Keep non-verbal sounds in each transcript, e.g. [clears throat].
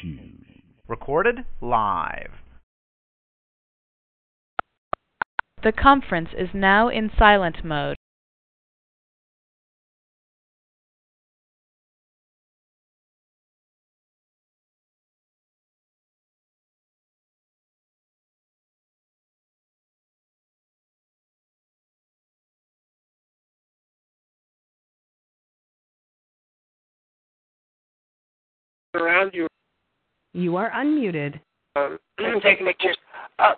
shoes. Recorded live. The conference is now in silent mode. around you. You are unmuted. Um, [clears throat] take pictures. Uh,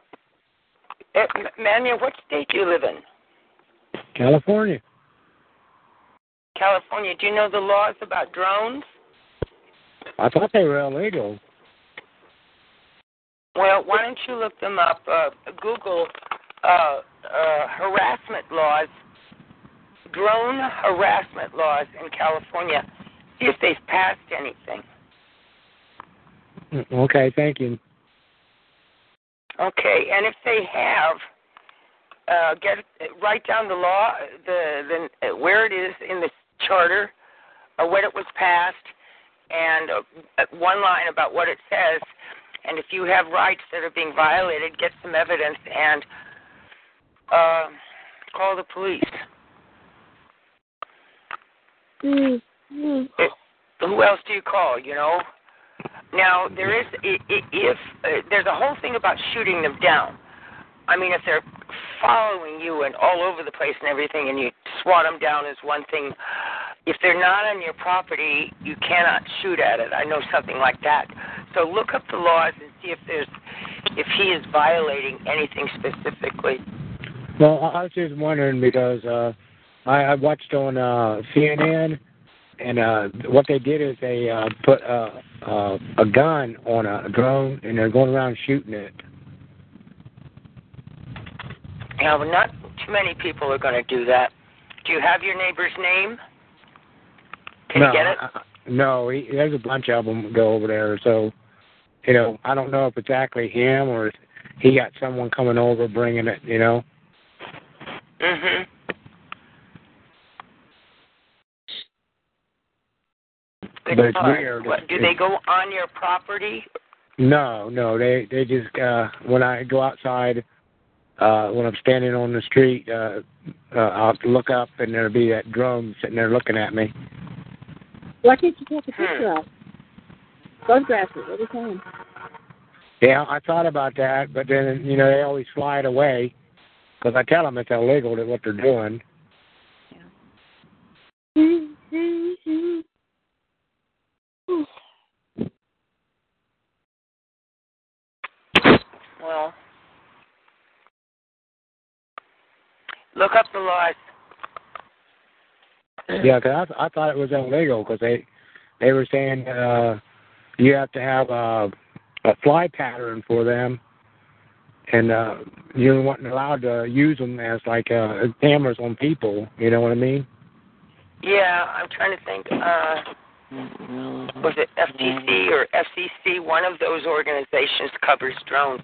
uh, Manuel, what state do you live in? California. California. Do you know the laws about drones? I thought they were illegal. Well, why don't you look them up? Uh, Google uh, uh, harassment laws, drone harassment laws in California. See if they've passed anything. Okay, thank you. Okay, and if they have, uh, get write down the law, the the where it is in the charter, or when it was passed, and uh, one line about what it says. And if you have rights that are being violated, get some evidence and uh, call the police. Mm-hmm. It, who else do you call? You know. Now there is if uh, there's a whole thing about shooting them down. I mean, if they're following you and all over the place and everything, and you swat them down is one thing. If they're not on your property, you cannot shoot at it. I know something like that. So look up the laws and see if there's if he is violating anything specifically. Well, I was just wondering because uh, I, I watched on uh, CNN and uh what they did is they uh put uh, uh a gun on a drone and they're going around shooting it. Now, not too many people are going to do that. Do you have your neighbor's name? Can no, you get it? I, no, he, there's a bunch of them go over there. So, you know, I don't know if it's actually him or he got someone coming over bringing it. You know. Mhm. But it's weird. What, do It's- they go on your property? No, no, they they just uh when I go outside, uh when I'm standing on the street, uh, uh I'll look up and there'll be that drone sitting there looking at me. Why can't you take a Hmm. picture of? Photograph it every time. Yeah, I thought about that, but then you know they always fly it away because I tell them it's illegal to what they're doing. [laughs] Well, look up the laws. Yeah, 'cause I, I thought it was illegal because they they were saying uh you have to have a a fly pattern for them, and uh you weren't allowed to use them as like uh cameras on people. You know what I mean? Yeah, I'm trying to think. Uh, was it FTC or FCC? One of those organizations covers drones.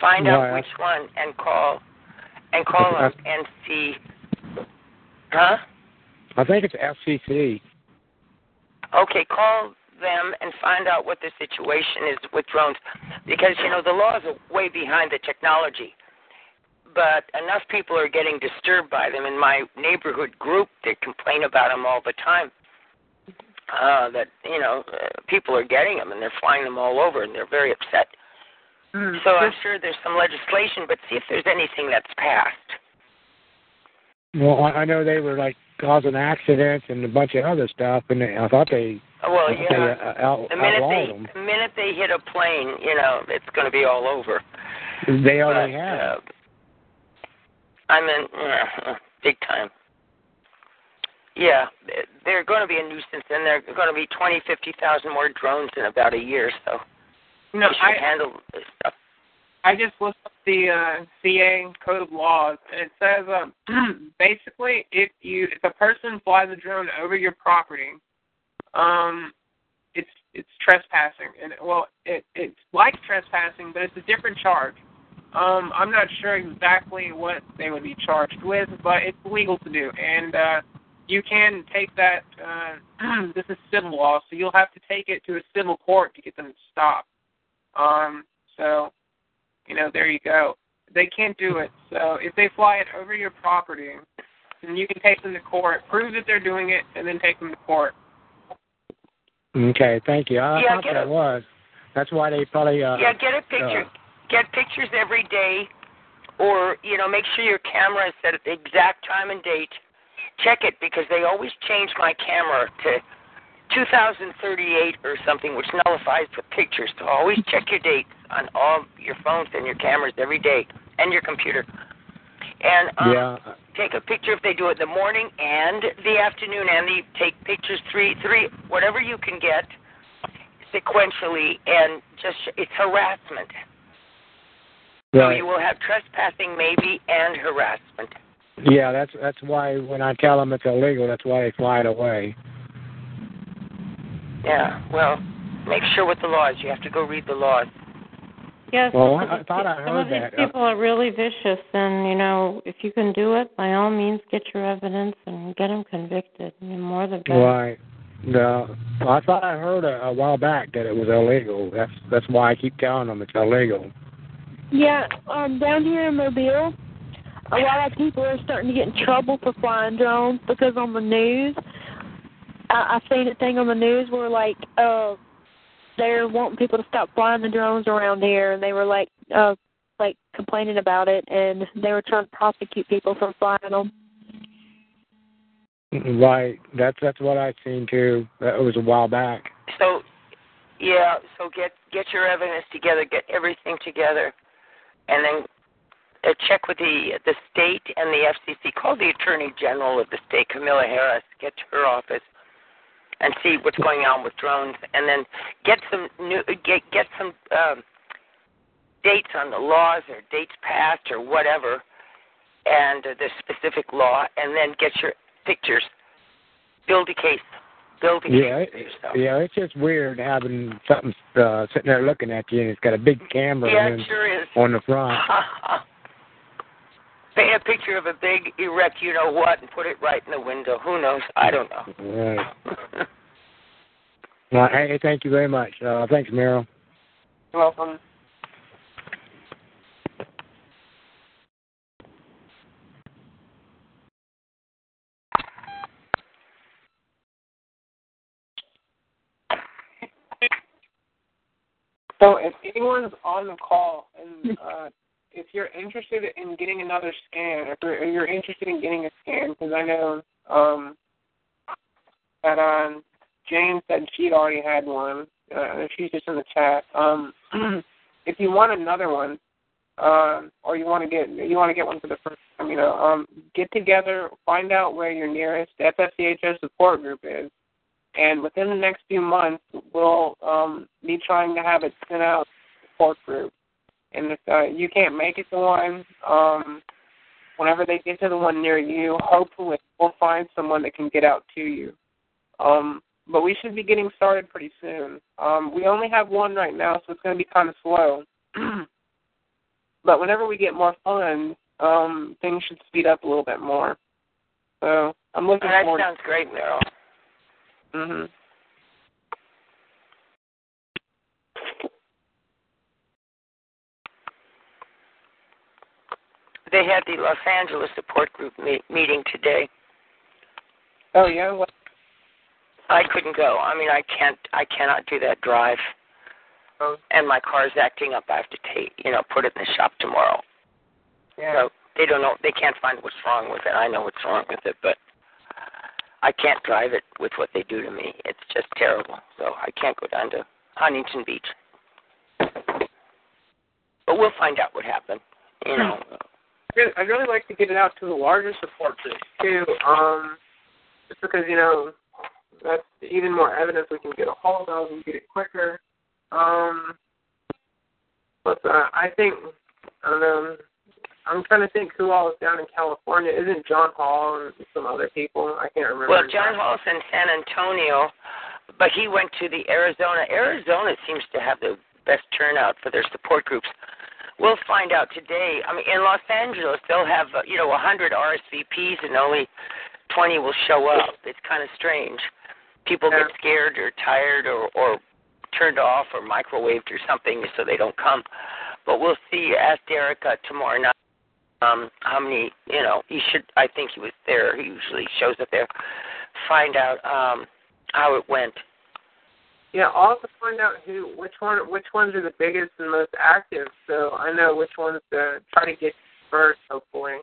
Find out Right. which one and call and call them and see. Huh? I think it's FCC. Okay, call them and find out what the situation is with drones because you know the laws are way behind the technology. But enough people are getting disturbed by them in my neighborhood group they complain about them all the time. Uh, that you know, uh, people are getting them and they're flying them all over and they're very upset. So I'm sure there's some legislation, but see if there's anything that's passed. Well, I I know they were like causing accidents and a bunch of other stuff, and they, I thought they, Uh, Well, yeah. they uh, out, The minute they them. the minute they hit a plane, you know, it's going to be all over. They already But, have. uh, I mean, yeah, big time. Yeah, they're going to be a nuisance, and they're going to be twenty, fifty thousand more drones in about a year. So No, I handle this stuff. I just looked up the uh, CA Code of Laws, and it says um, [clears throat] basically if you if a person flies a drone over your property, um, it's it's trespassing, and well, it it's like trespassing, but it's a different charge. Um, I'm not sure exactly what they would be charged with, but it's legal to do, and uh, you can take that. Uh, [clears throat] this is civil law, so you'll have to take it to a civil court to get them to stop. Um, so, you know, there you go. They can't do it. So if they fly it over your property, then you can take them to court, prove that they're doing it, and then take them to court. Okay, thank you. I Yeah, thought that it. was. That's why they probably. Uh, yeah, get a picture. uh, Get pictures every day, or you know, make sure your camera is set at the exact time and date. Check it because they always change my camera to 2038 or something, which nullifies the pictures. So always check your dates on all your phones and your cameras every day, and your computer. And um, yeah. take a picture if they do it in the morning and the afternoon, and the take pictures three three whatever you can get sequentially, and just it's harassment. So Right. you will have trespassing maybe and harassment. Yeah, that's that's why when I tell them it's illegal, that's why they fly it away. Yeah, well, make sure with the laws. You have to go read the laws. Yes. Well, some I- of I thought I some heard of these that. people are really vicious, and you know, if you can do it, by all means, get your evidence and get them convicted. The more the better. Right. No, I thought I heard a, a while back that it was illegal. That's that's why I keep telling them it's illegal. Yeah, um, down here in Mobile, a lot of people are starting to get in trouble for flying drones because on the news, I, I seen a thing on the news where like uh they're wanting people to stop flying the drones around here, and they were like uh like complaining about it, and they were trying to prosecute people for flying them. Right. That's that's what I seen too. That was a while back. So, yeah, so get get your evidence together, get everything together, and then uh, check with the the state and the FCC. Call the Attorney General of the state, Kamala Harris. Get to her office and see what's going on with drones, and then get some new get get some um, dates on the laws or dates passed or whatever, and uh, the specific law, and then get your pictures. Build a case. Build a Yeah, case it, for yourself. yeah. It's just weird having something uh, sitting there looking at you, and it's got a big camera Yeah, sure is. on the front. [laughs] Paint a picture of a big erect you know what and put it right in the window. Who knows? I don't know. Right. [laughs] Well, hey, thank you very much. Uh, thanks, Meryl. You're welcome. So if anyone's on the call and uh, if you're interested in getting another scan, if you're, if you're interested in getting a scan, because I know um, that um, Jane said she'd already had one. Uh, she's just in the chat. Um, [clears throat] if you want another one, um, or you want to get you want to get one for the first time, you know, um, get together, find out where your nearest FFCHO support group is, and within the next few months, we'll um, be trying to have it sent out support group. And if uh, you can't make it to one, um, whenever they get to the one near you, hopefully we'll find someone that can get out to you. Um, but we should be getting started pretty soon. Um, we only have one right now, so it's going to be kind of slow. [clears throat] but whenever we get more funds, um, things should speed up a little bit more. So I'm looking forward. that sounds great, Meryl. hmm They had the Los Angeles support group me- meeting today. Oh yeah. What? I couldn't go. I mean, I can't. I cannot do that drive. Oh. And my car's acting up. I have to take, you know, put it in the shop tomorrow. Yeah. So they don't know. They can't find what's wrong with it. I know what's wrong with it, but I can't drive it with what they do to me. It's just terrible. So I can't go down to Huntington Beach. But we'll find out what happened. You know. Hmm. Really- I'd really like to get it out to the larger support groups too. Um, just because you know that's even more evidence we can get a hold of and get it quicker. Um, but uh, I think I don't know. I'm trying to think who all is down in California. Isn't John Hall and some other people? I can't remember. Well, John Hall's in San Antonio, but he went to the Arizona. Arizona seems to have the best turnout for their support groups. We'll find out today. I mean, in Los Angeles, they'll have uh, you know 100 RSVPs and only 20 will show up. It's kind of strange. People get scared or tired or or turned off or microwaved or something, so they don't come. But we'll see. Ask Derek uh, tomorrow night. Um, how many? You know, he should. I think he was there. He usually shows up there. Find out um how it went. Yeah, I'll have to find out who, which one, which ones are the biggest and most active, so I know which ones to try to get first. Hopefully.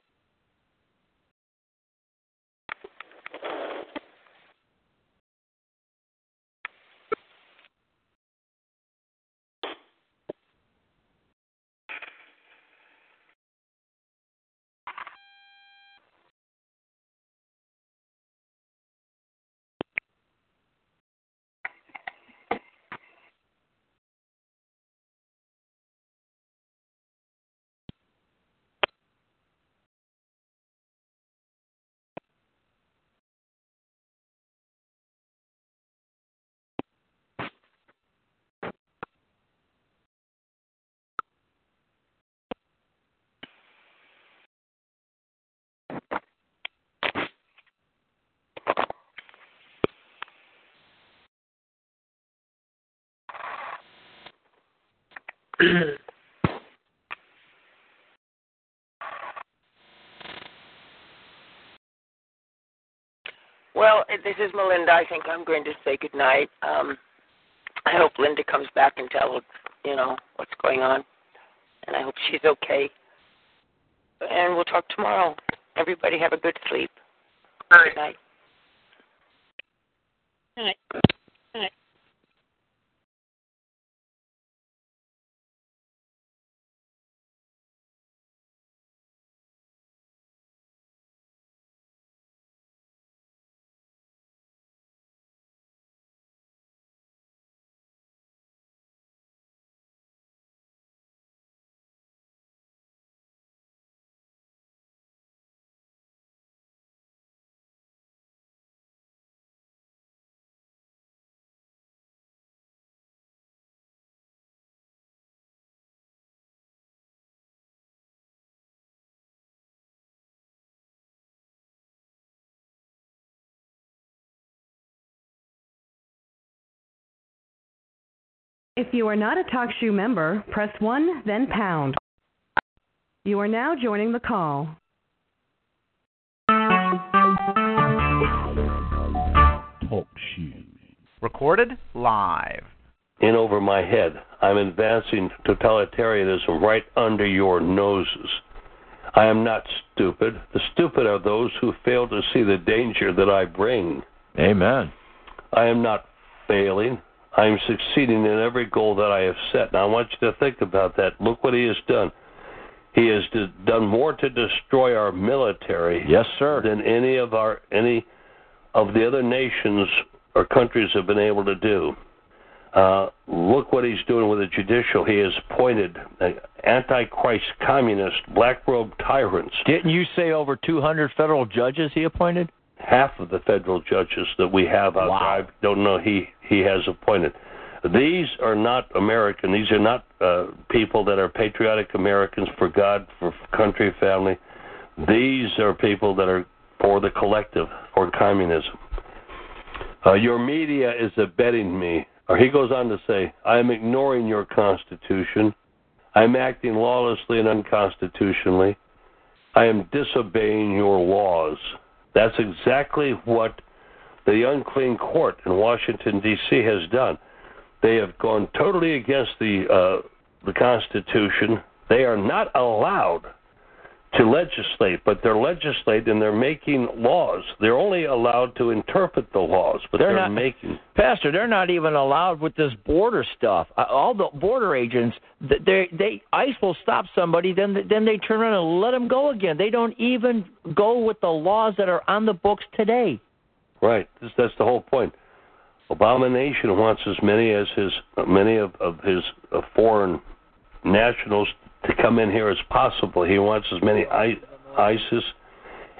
[clears throat] Well, this is Melinda. I think I'm going to say good night. Um, I hope Linda comes back and tells you know what's going on, and I hope she's okay. And we'll talk tomorrow. Everybody have a good sleep. All Good night. If you are not a TalkShoe member, press 1, then pound. You are now joining the call. Talk shoe. Recorded live. in over my head. I'm advancing totalitarianism right under your noses. I am not stupid. The stupid are those who fail to see the danger that I bring. Amen. I am not failing. I am succeeding in every goal that I have set. Now, I want you to think about that. Look what he has done. He has done more to destroy our military Yes, sir. than any of our any of the other nations or countries have been able to do. Uh, look what he's doing with the judicial. He has appointed antichrist, communist, black robe tyrants. Didn't you say over 200 federal judges he appointed? Half of the federal judges that we have out Wow. there, I don't know he he has appointed. These are not American. These are not uh, people that are patriotic Americans for God, for country, family. These are people that are for the collective, for communism. Uh, your media is abetting me. Or he goes on to say, I am ignoring your Constitution. I'm acting lawlessly and unconstitutionally. I am disobeying your laws. That's exactly what the unclean court in Washington D.C. has done. They have gone totally against the uh, the Constitution. They are not allowed to legislate, but they're legislating and they're making laws. They're only allowed to interpret the laws, but They're they're, not- making. Pastor, they're not even allowed with this border stuff. Uh, all the border agents, they they ICE will stop somebody, then then they turn around and let them go again. They don't even go with the laws that are on the books today. Right. That's, that's the whole point. Abomination wants as many as his many of, of his uh, foreign nationals to come in here as possible. He wants as many ISIS,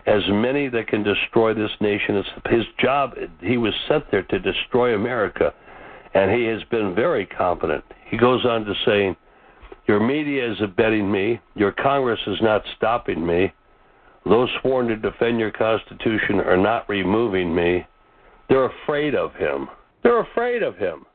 as many that can destroy this nation. It's his job. He was sent there to destroy America, and he has been very competent. He goes on to saying, "Your media is abetting me. Your Congress is not stopping me." those sworn to defend your Constitution are not removing me. They're afraid of him. They're afraid of him.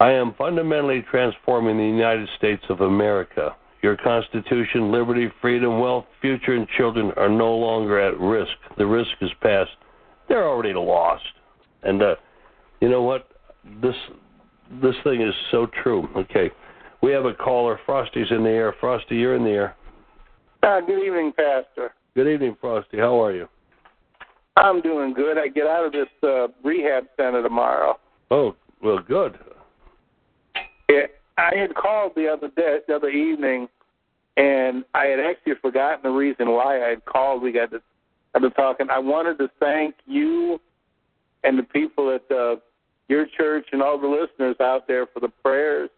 I am fundamentally transforming the United States of America. Your Constitution, liberty, freedom, wealth, future, and children are no longer at risk. The risk is past. They're already lost. And uh, you know what? This this thing is so true. Okay, we have a caller. Frosty's in the air. Frosty, you're in the air. Uh, good evening, Pastor. Good evening, Frosty. How are you? I'm doing good. I get out of this uh, rehab center tomorrow. Oh, well, good. I had called the other day, the other evening, and I had actually forgotten the reason why I had called. We got to got to talking. I wanted to thank you and the people at uh, your church and all the listeners out there for the prayers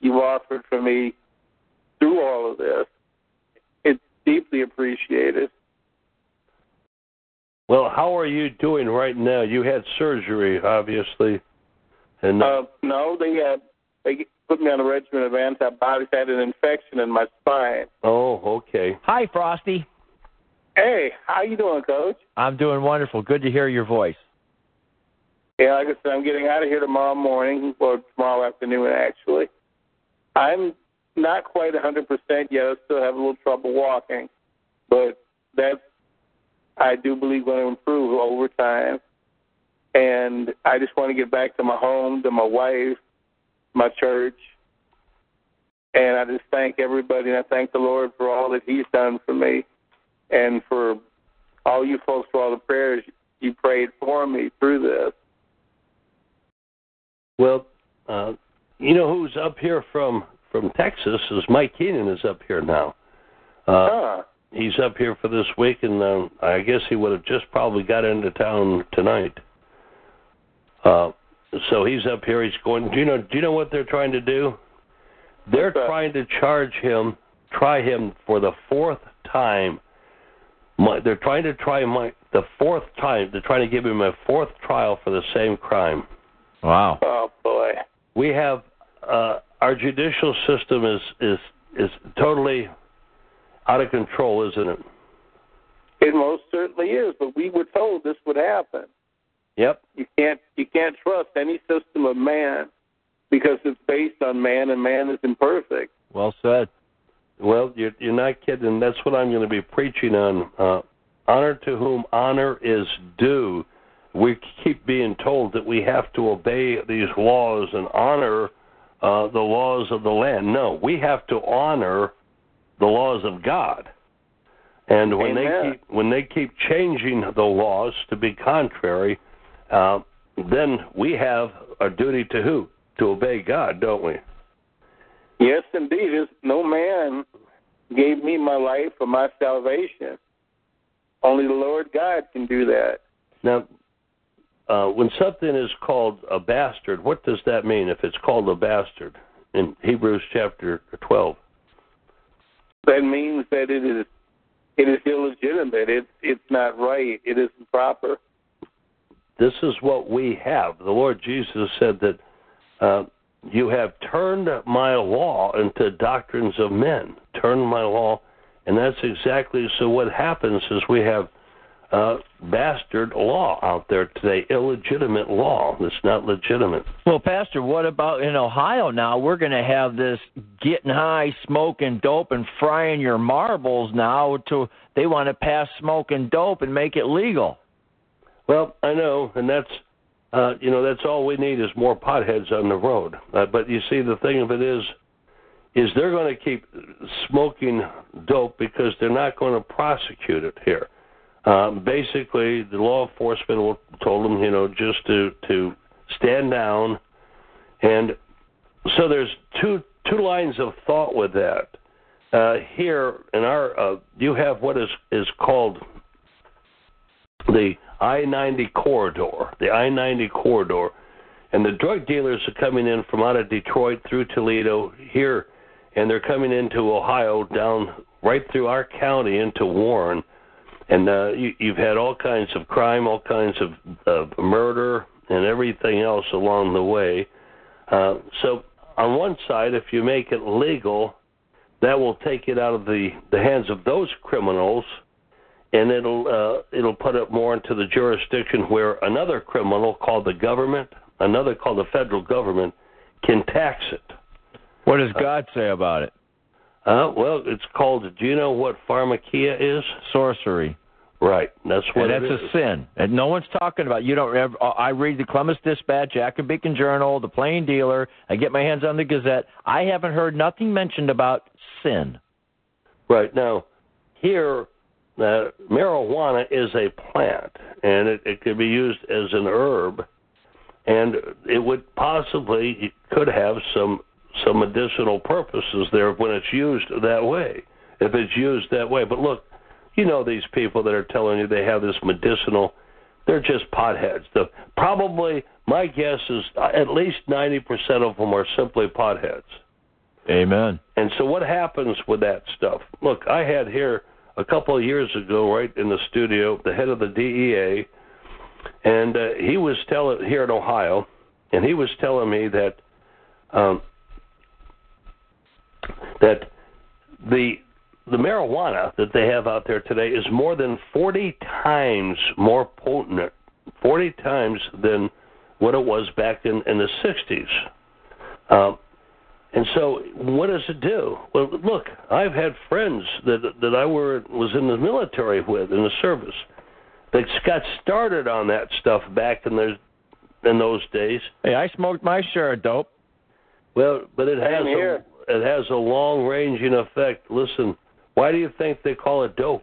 you offered for me through all of this. It's deeply appreciated. Well, how are you doing right now? You had surgery, obviously, and uh, no, they had they put me on a regimen of antibiotics. I had an infection in my spine. Oh, okay. Hi, Frosty. Hey, how you doing, Coach? I'm doing wonderful. Good to hear your voice. Yeah, like I said, I'm getting out of here tomorrow morning, or tomorrow afternoon, actually. I'm not quite 100% yet. I still have a little trouble walking, but that's, I do believe, going to improve over time. And I just want to get back to my home, to my wife, my church. And I just thank everybody, and I thank the Lord for all that He's done for me, and for all you folks for all the prayers you prayed for me through this. Well, uh, you know who's up here from from Texas is Mike Keenan is up here now. Uh, huh. He's up here for this week, and uh, I guess he would have just probably got into town tonight. Uh, so he's up here. He's going. Do you know? Do you know what they're trying to do? They're trying to charge him, try him for the fourth time. My, they're trying to try my the fourth time. They're trying to give him a fourth trial for the same crime. Wow. Oh boy. We have uh, our judicial system is is is totally out of control, isn't it? It most certainly is, but we were told this would happen. Yep. You can't you can't trust any system of man because it's based on man and man is imperfect. Well said. Well, you're, you're not kidding. That's what I'm going to be preaching on. Uh, honor to whom honor is due. We keep being told that we have to obey these laws and honor uh, the laws of the land. No, we have to honor the laws of God. And when Amen. they keep when they keep changing the laws to be contrary, uh, then we have a duty to who? To obey God, don't we? Yes, indeed. It's, no man gave me my life for my salvation. Only the Lord God can do that. Now, uh, when something is called a bastard, what does that mean? If it's called a bastard in Hebrews chapter twelve, That means that it is it is illegitimate. It's it's not right. It isn't proper. This is what we have. The Lord Jesus said that uh, you have turned my law into doctrines of men. Turn my law, and that's exactly so. What happens is we have uh, bastard law out there today, illegitimate law that's not legitimate. Well, Pastor, what about in Ohio now? We're going to have this getting high, smoking dope, and frying your marbles now. To they want to pass smoking dope and make it legal. Well, I know, and that's uh, you know that's all we need is more potheads on the road. Uh, but you see, the thing of it is, is they're going to keep smoking dope because they're not going to prosecute it here. Um, basically, the law enforcement told them, you know, just to to stand down, and so there's two two lines of thought with that. Uh, here in our, uh, you have what is is called the I-90 corridor, the I-90 corridor, and the drug dealers are coming in from out of Detroit through Toledo here, and they're coming into Ohio down right through our county into Warren, and uh, you, you've had all kinds of crime, all kinds of, of murder, and everything else along the way. Uh, so on one side, if you make it legal, that will take it out of the the hands of those criminals, and it'll uh, it'll put it more into the jurisdiction where another criminal called the government, another called the federal government, can tax it. What does God say about it? Uh, well, it's called. Do you know what pharmakeia is? Sorcery. Right. That's what and that's a sin. And no one's talking about. You don't. Ever, I read the Columbus Dispatch, Beacon Journal, the Plain Dealer. I get my hands on the Gazette. I haven't heard nothing mentioned about sin. Right now, here, uh, marijuana is a plant, and it, it could be used as an herb, and it would possibly it could have some some additional purposes there when it's used that way. If it's used that way, but look, you know these people that are telling you they have this medicinal. They're just potheads. The, probably, my guess is uh, at least ninety percent of them are simply potheads. Amen. And so what happens with that stuff? Look, I had here a couple of years ago, right in the studio, the head of the DEA, and uh, he was telling here in Ohio, and he was telling me that um, that the the marijuana that they have out there today is more than 40 times more potent, 40 times than what it was back in, in the 60s. Um, and so, what does it do? Well, look, I've had friends that that I were was in the military with in the service that got started on that stuff back in those in those days. Hey, I smoked my share of dope. Well, but it has a it has a long ranging effect. Listen, why do you think they call it dope?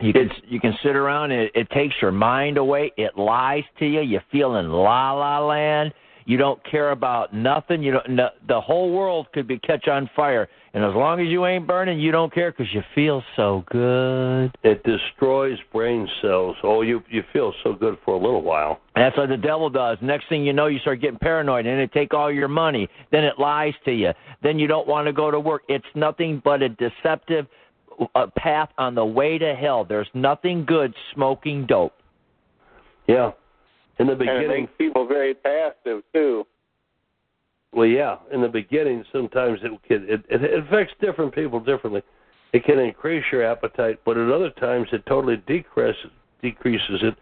You can you can sit around. It, it takes your mind away. It lies to you. You feel in la la land. You don't care about nothing. You don't. No, the whole world could be catch on fire, and as long as you ain't burning, you don't care because you feel so good. It destroys brain cells. Oh, you you feel so good for a little while. And That's what the devil does. Next thing you know, you start getting paranoid, and it take all your money. Then it lies to you. Then you don't want to go to work. It's nothing but a deceptive uh, path on the way to hell. There's nothing good smoking dope. Yeah. In the And it makes people very passive too. well, yeah. In the beginning, sometimes it can it, it affects different people differently. It can increase your appetite, but at other times it totally decreases decreases it.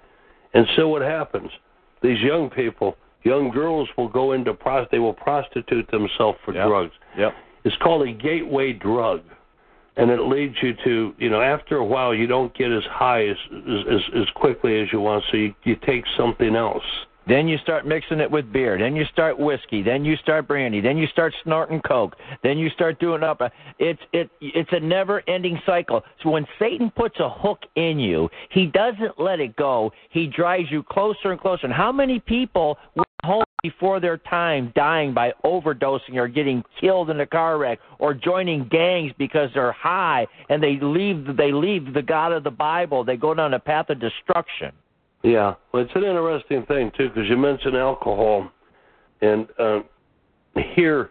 And so what happens? These young people, young girls, will go into prost. They will prostitute themselves for Yep. drugs. Yep. It's called a gateway drug, and it leads you to you know after a while you don't get as high as as as quickly as you want, so you you take something else. Then you start mixing it with beer. Then you start whiskey. Then you start brandy. Then you start snorting coke. Then you start doing up. It's it it's a never-ending cycle. So when Satan puts a hook in you, he doesn't let it go. He drives you closer and closer. And how many people before their time, dying by overdosing or getting killed in a car wreck or joining gangs because they're high and they leave they leave the God of the Bible. They go down a path of destruction. Yeah, well, it's an interesting thing too because you mentioned alcohol, and um, here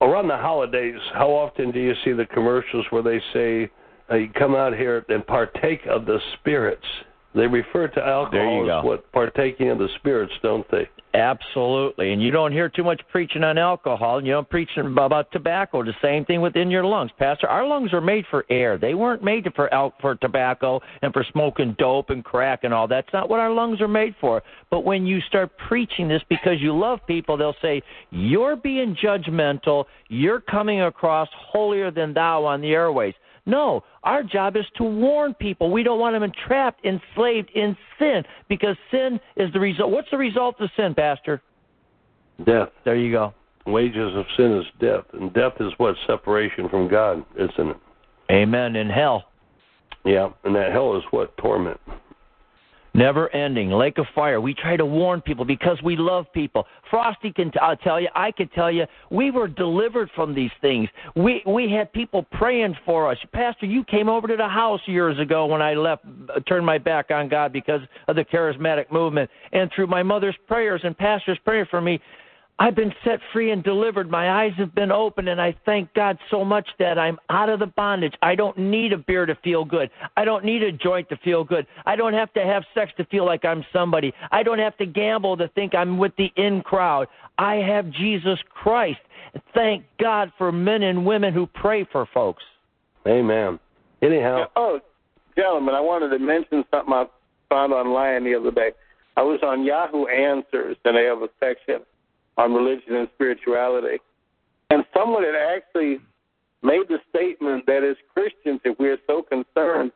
around the holidays, how often do you see the commercials where they say, uh, "You come out here and partake of the spirits"? They refer to alcohol as what partaking of the spirits, don't they? Absolutely. And you don't hear too much preaching on alcohol, and you don't preach about tobacco. The same thing within your lungs, Pastor. Our lungs are made for air. They weren't made for al- for tobacco and for smoking dope and crack and all. That's not what our lungs are made for. But when you start preaching this because you love people, they'll say you're being judgmental. You're coming across holier than thou on the airways. No, our job is to warn people. We don't want them entrapped, enslaved in sin, because sin is the result. What's the result of sin, Pastor? Death. There you go. Wages of sin is death, and death is what separation from God, isn't it? Amen. In hell, Yeah, and that hell is what torment. Never ending, lake of fire. We try to warn people because we love people. Frosty can t- I'll tell you, I can tell you, we were delivered from these things. We we had people praying for us. Pastor, you came over to the house years ago when I left, uh, turned my back on God because of the charismatic movement, and through my mother's prayers and pastors praying for me. I've been set free and delivered. My eyes have been opened, and I thank God so much that I'm out of the bondage. I don't need a beer to feel good. I don't need a joint to feel good. I don't have to have sex to feel like I'm somebody. I don't have to gamble to think I'm with the in crowd. I have Jesus Christ. Thank God for men and women who pray for folks. Amen. Anyhow. Oh, gentlemen, I wanted to mention something I found online the other day. I was on Yahoo Answers, and they have a section on religion and spirituality. And someone had actually made the statement that as Christians, if we're so concerned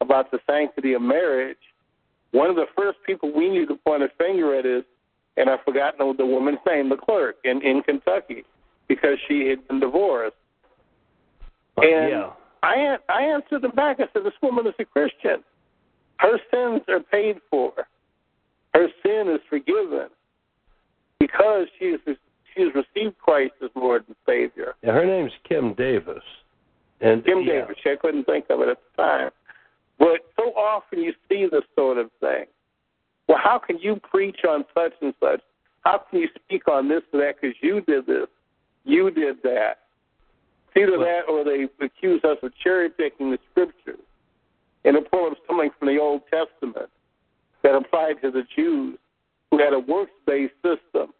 about the sanctity of marriage, one of the first people we need to point a finger at is, and I've forgotten the woman's name, the clerk in, in Kentucky, because she had been divorced. Uh, and yeah. I I answered them back. I said, "This woman is a Christian. Her sins are paid for. Her sin is forgiven because she has received Christ as Lord and Savior." Yeah, her name's Kim Davis. And Kim yeah, Davis. I couldn't think of it at the time. But so often you see this sort of thing. Well, how can you preach on such and such? How can you speak on this or that because you did this, you did that? It's either that or they accuse us of cherry picking the scriptures and a pull up something from the Old Testament that applied to the Jews had a works based system,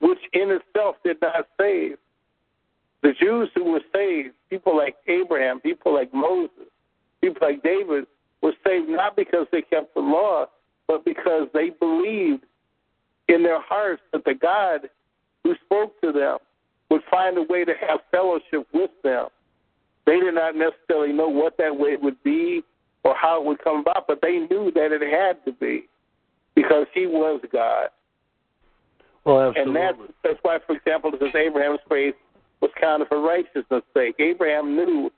which in itself did not save. The Jews who were saved, people like Abraham, people like Moses, people like David, were saved not because they kept the law, but because they believed in their hearts that the God who spoke to them would find a way to have fellowship with them. They did not necessarily know what that way would be or how it would come about, but they knew that it had to be because he was God. Oh, well, absolutely. And that's, that's why, for example, because Abraham's faith was counted for righteousness' sake. Abraham knew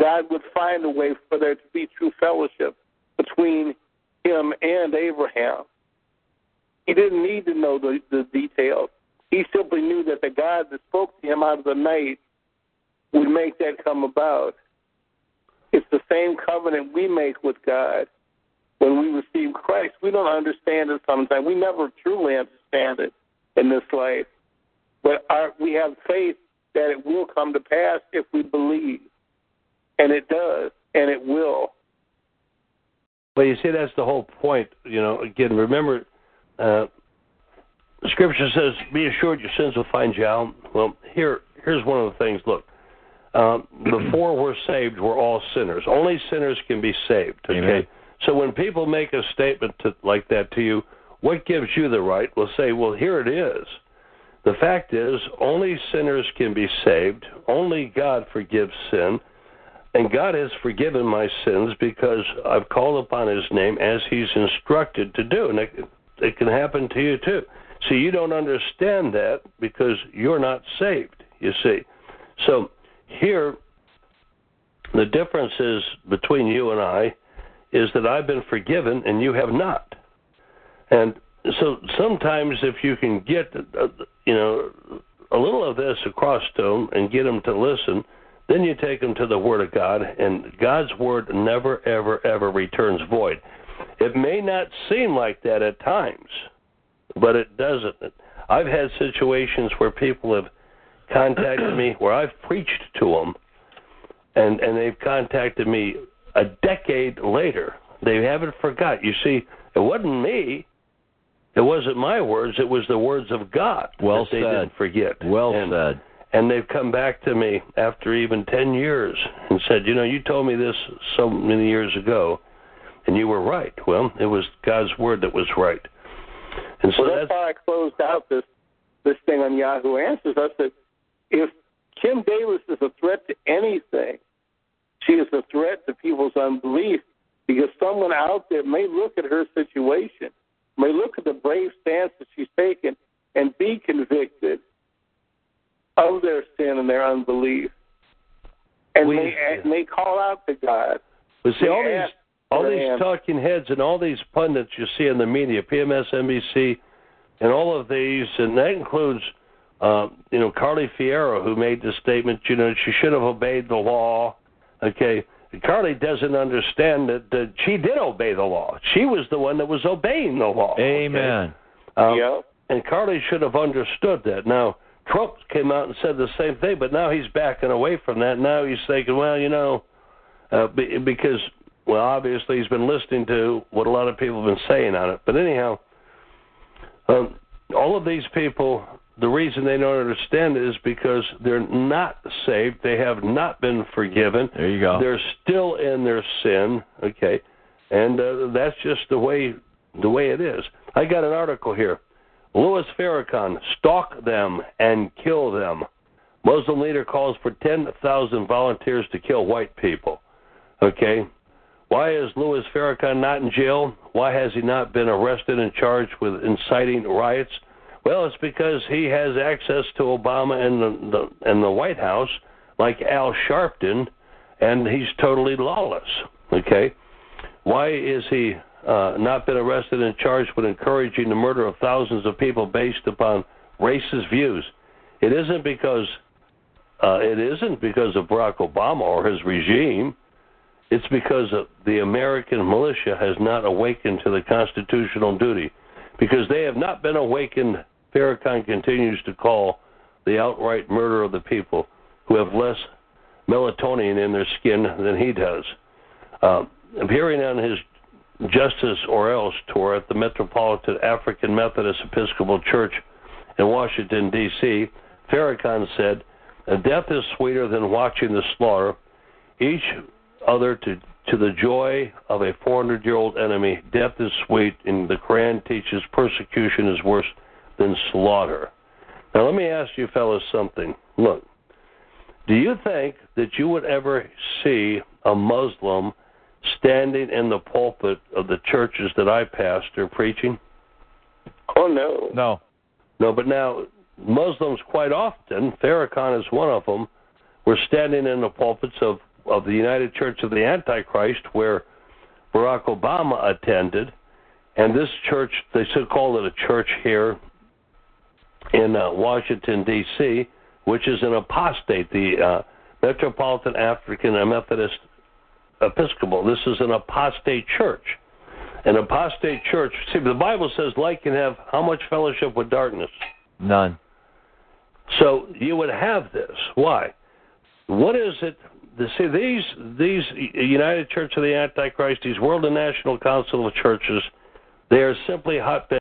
God would find a way for there to be true fellowship between him and Abraham. He didn't need to know the, the details. He simply knew that the God that spoke to him out of the night would make that come about. It's the same covenant we make with God when we receive Christ. We don't understand it sometimes. We never truly understand it in this life. But our, we have faith that it will come to pass if we believe. And it does, and it will. Well, you see, that's the whole point. You know, again, remember, uh, Scripture says, "Be assured your sins will find you out." Well, here, here's one of the things. Look, uh, before we're saved, we're all sinners. Only sinners can be saved. Okay. Amen. So when people make a statement to, like that to you, what gives you the right? Well, say, "Well, here it is." The fact is, only sinners can be saved. Only God forgives sin. And God has forgiven my sins because I've called upon His name as He's instructed to do. And it, it can happen to you too. See, you don't understand that because you're not saved, you see. So here, the difference is between you and I is that I've been forgiven and you have not. And so sometimes if you can get, uh, you know, a little of this across to them and get them to listen, then you take them to the Word of God, and God's Word never, ever, ever returns void. It may not seem like that at times, but it doesn't. I've had situations where people have contacted me where I've preached to them, and and they've contacted me a decade later. They haven't forgot. You see, it wasn't me. It wasn't my words. It was the words of God Well that they said. didn't forget. Well and, said. and they've come back to me after even 10 years and said, You know, you told me this so many years ago, and you were right. Well, it was God's word that was right. And so So that's that's, how I closed out this this thing on Yahoo Answers. I said, if Kim Davis is a threat to anything, she is a threat to people's unbelief because someone out there may look at her situation, may look at the brave stance that she's taken, and be convicted of their sin and their unbelief, and We- may may call out to God. but see, all these, all these an talking heads and all these pundits you see in the media, PMS, NBC, and all of these, and that includes, uh, you know, Carly Fiorina, who made the statement, you know, she should have obeyed the law. Okay, Carly doesn't understand that, that she did obey the law. She was the one that was obeying the law. okay? Amen. Um, Yep. And Carly should have understood that. Now, Trump came out and said the same thing, but now he's backing away from that. Now he's thinking, well, you know, uh, because, well, obviously he's been listening to what a lot of people have been saying on it. But anyhow, um, all of these people the reason they don't understand it is because they're not saved. They have not been forgiven. There you go. They're still in their sin. Okay, and uh, that's just the way the way it is. I got an article here. Louis Farrakhan, stalk them and kill them. Muslim leader calls for 10,000 volunteers to kill white people. Okay, why is Louis Farrakhan not in jail? Why has he not been arrested and charged with inciting riots? Well, it's because he has access to Obama and the, the and the White House, like Al Sharpton, and he's totally lawless. Okay, why is he uh, not been arrested and charged with encouraging the murder of thousands of people based upon racist views? It isn't because uh, it isn't because of Barack Obama or his regime. It's because the American militia has not awakened to the constitutional duty. Because they have not been awakened, Farrakhan continues to call the outright murder of the people who have less melatonin in their skin than he does. Uh, appearing on his Justice or Else tour at the Metropolitan African Methodist Episcopal Church in Washington, D.C., Farrakhan said, Death is sweeter than watching the slaughter. Each other to, to the joy of a 400 year old enemy. Death is sweet, and the Quran teaches persecution is worse than slaughter. Now, let me ask you fellas something. Look, do you think that you would ever see a Muslim standing in the pulpit of the churches that I pastor preaching? Oh, no. No. No, but now, Muslims quite often, Farrakhan is one of them, were standing in the pulpits of of the United Church of the Antichrist, where Barack Obama attended, and this church, they still call it a church here in uh, Washington, D.C., which is an apostate, the uh, Metropolitan African Methodist Episcopal. This is an apostate church. An apostate church, see, the Bible says light can have how much fellowship with darkness? None. So you would have this. Why? What is it see these these United Church of the Antichrist, these World and National Council of Churches, they are simply hotbed